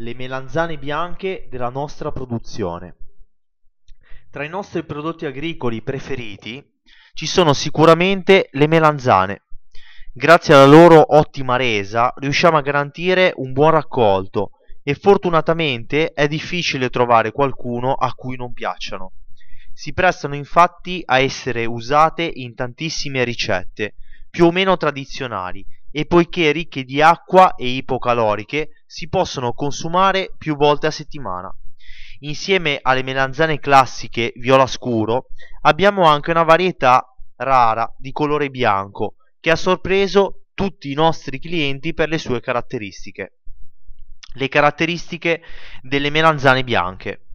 le melanzane bianche della nostra produzione. Tra i nostri prodotti agricoli preferiti ci sono sicuramente le melanzane. Grazie alla loro ottima resa riusciamo a garantire un buon raccolto e fortunatamente è difficile trovare qualcuno a cui non piacciono. Si prestano infatti a essere usate in tantissime ricette, più o meno tradizionali, e poiché ricche di acqua e ipocaloriche si possono consumare più volte a settimana. Insieme alle melanzane classiche viola scuro abbiamo anche una varietà rara di colore bianco che ha sorpreso tutti i nostri clienti per le sue caratteristiche. Le caratteristiche delle melanzane bianche.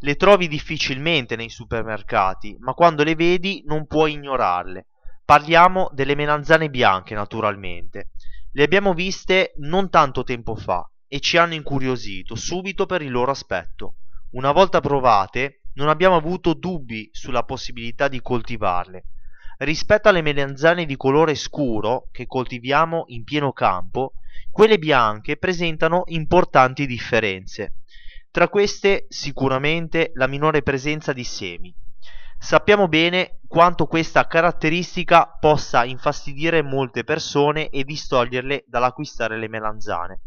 Le trovi difficilmente nei supermercati, ma quando le vedi non puoi ignorarle. Parliamo delle melanzane bianche, naturalmente. Le abbiamo viste non tanto tempo fa e ci hanno incuriosito subito per il loro aspetto. Una volta provate, non abbiamo avuto dubbi sulla possibilità di coltivarle. Rispetto alle melanzane di colore scuro che coltiviamo in pieno campo, quelle bianche presentano importanti differenze. Tra queste sicuramente la minore presenza di semi. Sappiamo bene quanto questa caratteristica possa infastidire molte persone e distoglierle dall'acquistare le melanzane.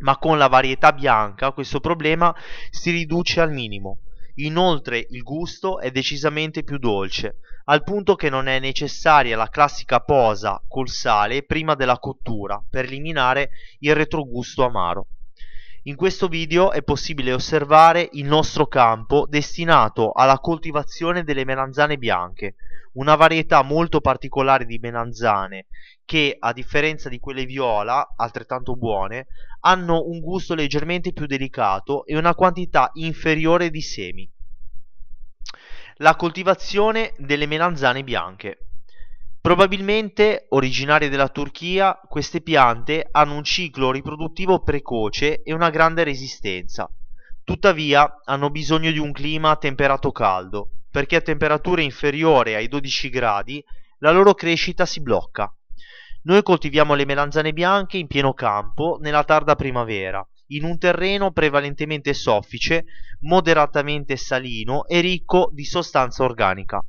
Ma con la varietà bianca questo problema si riduce al minimo. Inoltre il gusto è decisamente più dolce, al punto che non è necessaria la classica posa col sale prima della cottura per eliminare il retrogusto amaro. In questo video è possibile osservare il nostro campo destinato alla coltivazione delle melanzane bianche, una varietà molto particolare di melanzane che, a differenza di quelle viola, altrettanto buone, hanno un gusto leggermente più delicato e una quantità inferiore di semi. La coltivazione delle melanzane bianche. Probabilmente originarie della Turchia, queste piante hanno un ciclo riproduttivo precoce e una grande resistenza. Tuttavia hanno bisogno di un clima temperato caldo, perché a temperature inferiori ai 12 gradi la loro crescita si blocca. Noi coltiviamo le melanzane bianche in pieno campo nella tarda primavera, in un terreno prevalentemente soffice, moderatamente salino e ricco di sostanza organica.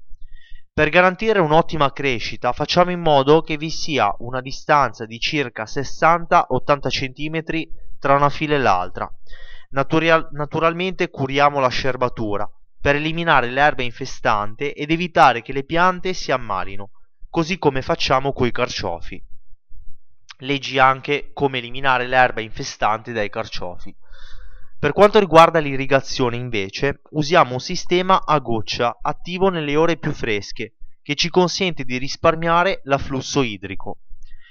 Per garantire un'ottima crescita facciamo in modo che vi sia una distanza di circa 60-80 cm tra una fila e l'altra. Natural- naturalmente curiamo la scerbatura per eliminare l'erba infestante ed evitare che le piante si ammalino, così come facciamo coi carciofi. Leggi anche come eliminare l'erba infestante dai carciofi. Per quanto riguarda l'irrigazione, invece, usiamo un sistema a goccia attivo nelle ore più fresche, che ci consente di risparmiare l'afflusso idrico.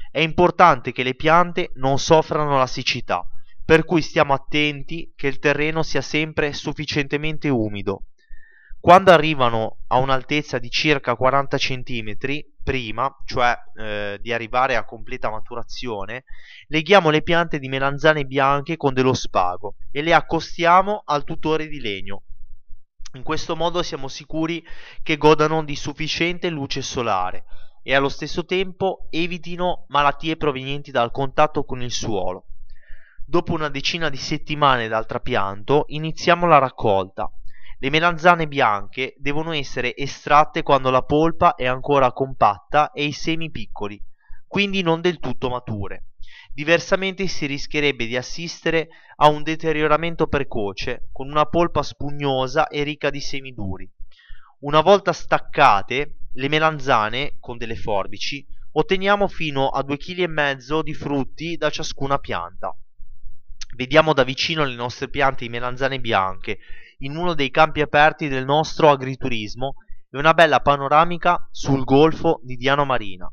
È importante che le piante non soffrano la siccità, per cui stiamo attenti che il terreno sia sempre sufficientemente umido. Quando arrivano a un'altezza di circa 40 cm, prima, cioè eh, di arrivare a completa maturazione, leghiamo le piante di melanzane bianche con dello spago e le accostiamo al tutore di legno. In questo modo siamo sicuri che godano di sufficiente luce solare e allo stesso tempo evitino malattie provenienti dal contatto con il suolo. Dopo una decina di settimane dal trapianto iniziamo la raccolta le melanzane bianche devono essere estratte quando la polpa è ancora compatta e i semi piccoli, quindi non del tutto mature. Diversamente si rischierebbe di assistere a un deterioramento precoce con una polpa spugnosa e ricca di semi duri. Una volta staccate le melanzane con delle forbici, otteniamo fino a 2,5 kg di frutti da ciascuna pianta. Vediamo da vicino le nostre piante di melanzane bianche in uno dei campi aperti del nostro agriturismo e una bella panoramica sul golfo di Diano Marina.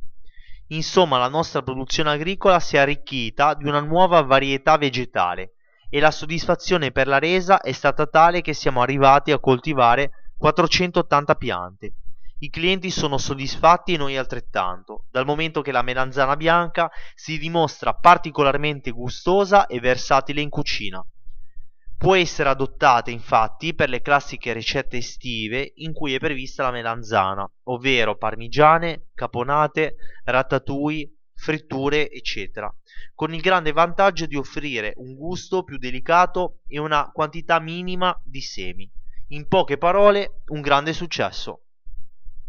Insomma, la nostra produzione agricola si è arricchita di una nuova varietà vegetale e la soddisfazione per la resa è stata tale che siamo arrivati a coltivare 480 piante. I clienti sono soddisfatti e noi altrettanto, dal momento che la melanzana bianca si dimostra particolarmente gustosa e versatile in cucina. Può essere adottata infatti per le classiche ricette estive in cui è prevista la melanzana, ovvero parmigiane, caponate, ratatouille, fritture, eccetera, con il grande vantaggio di offrire un gusto più delicato e una quantità minima di semi. In poche parole, un grande successo.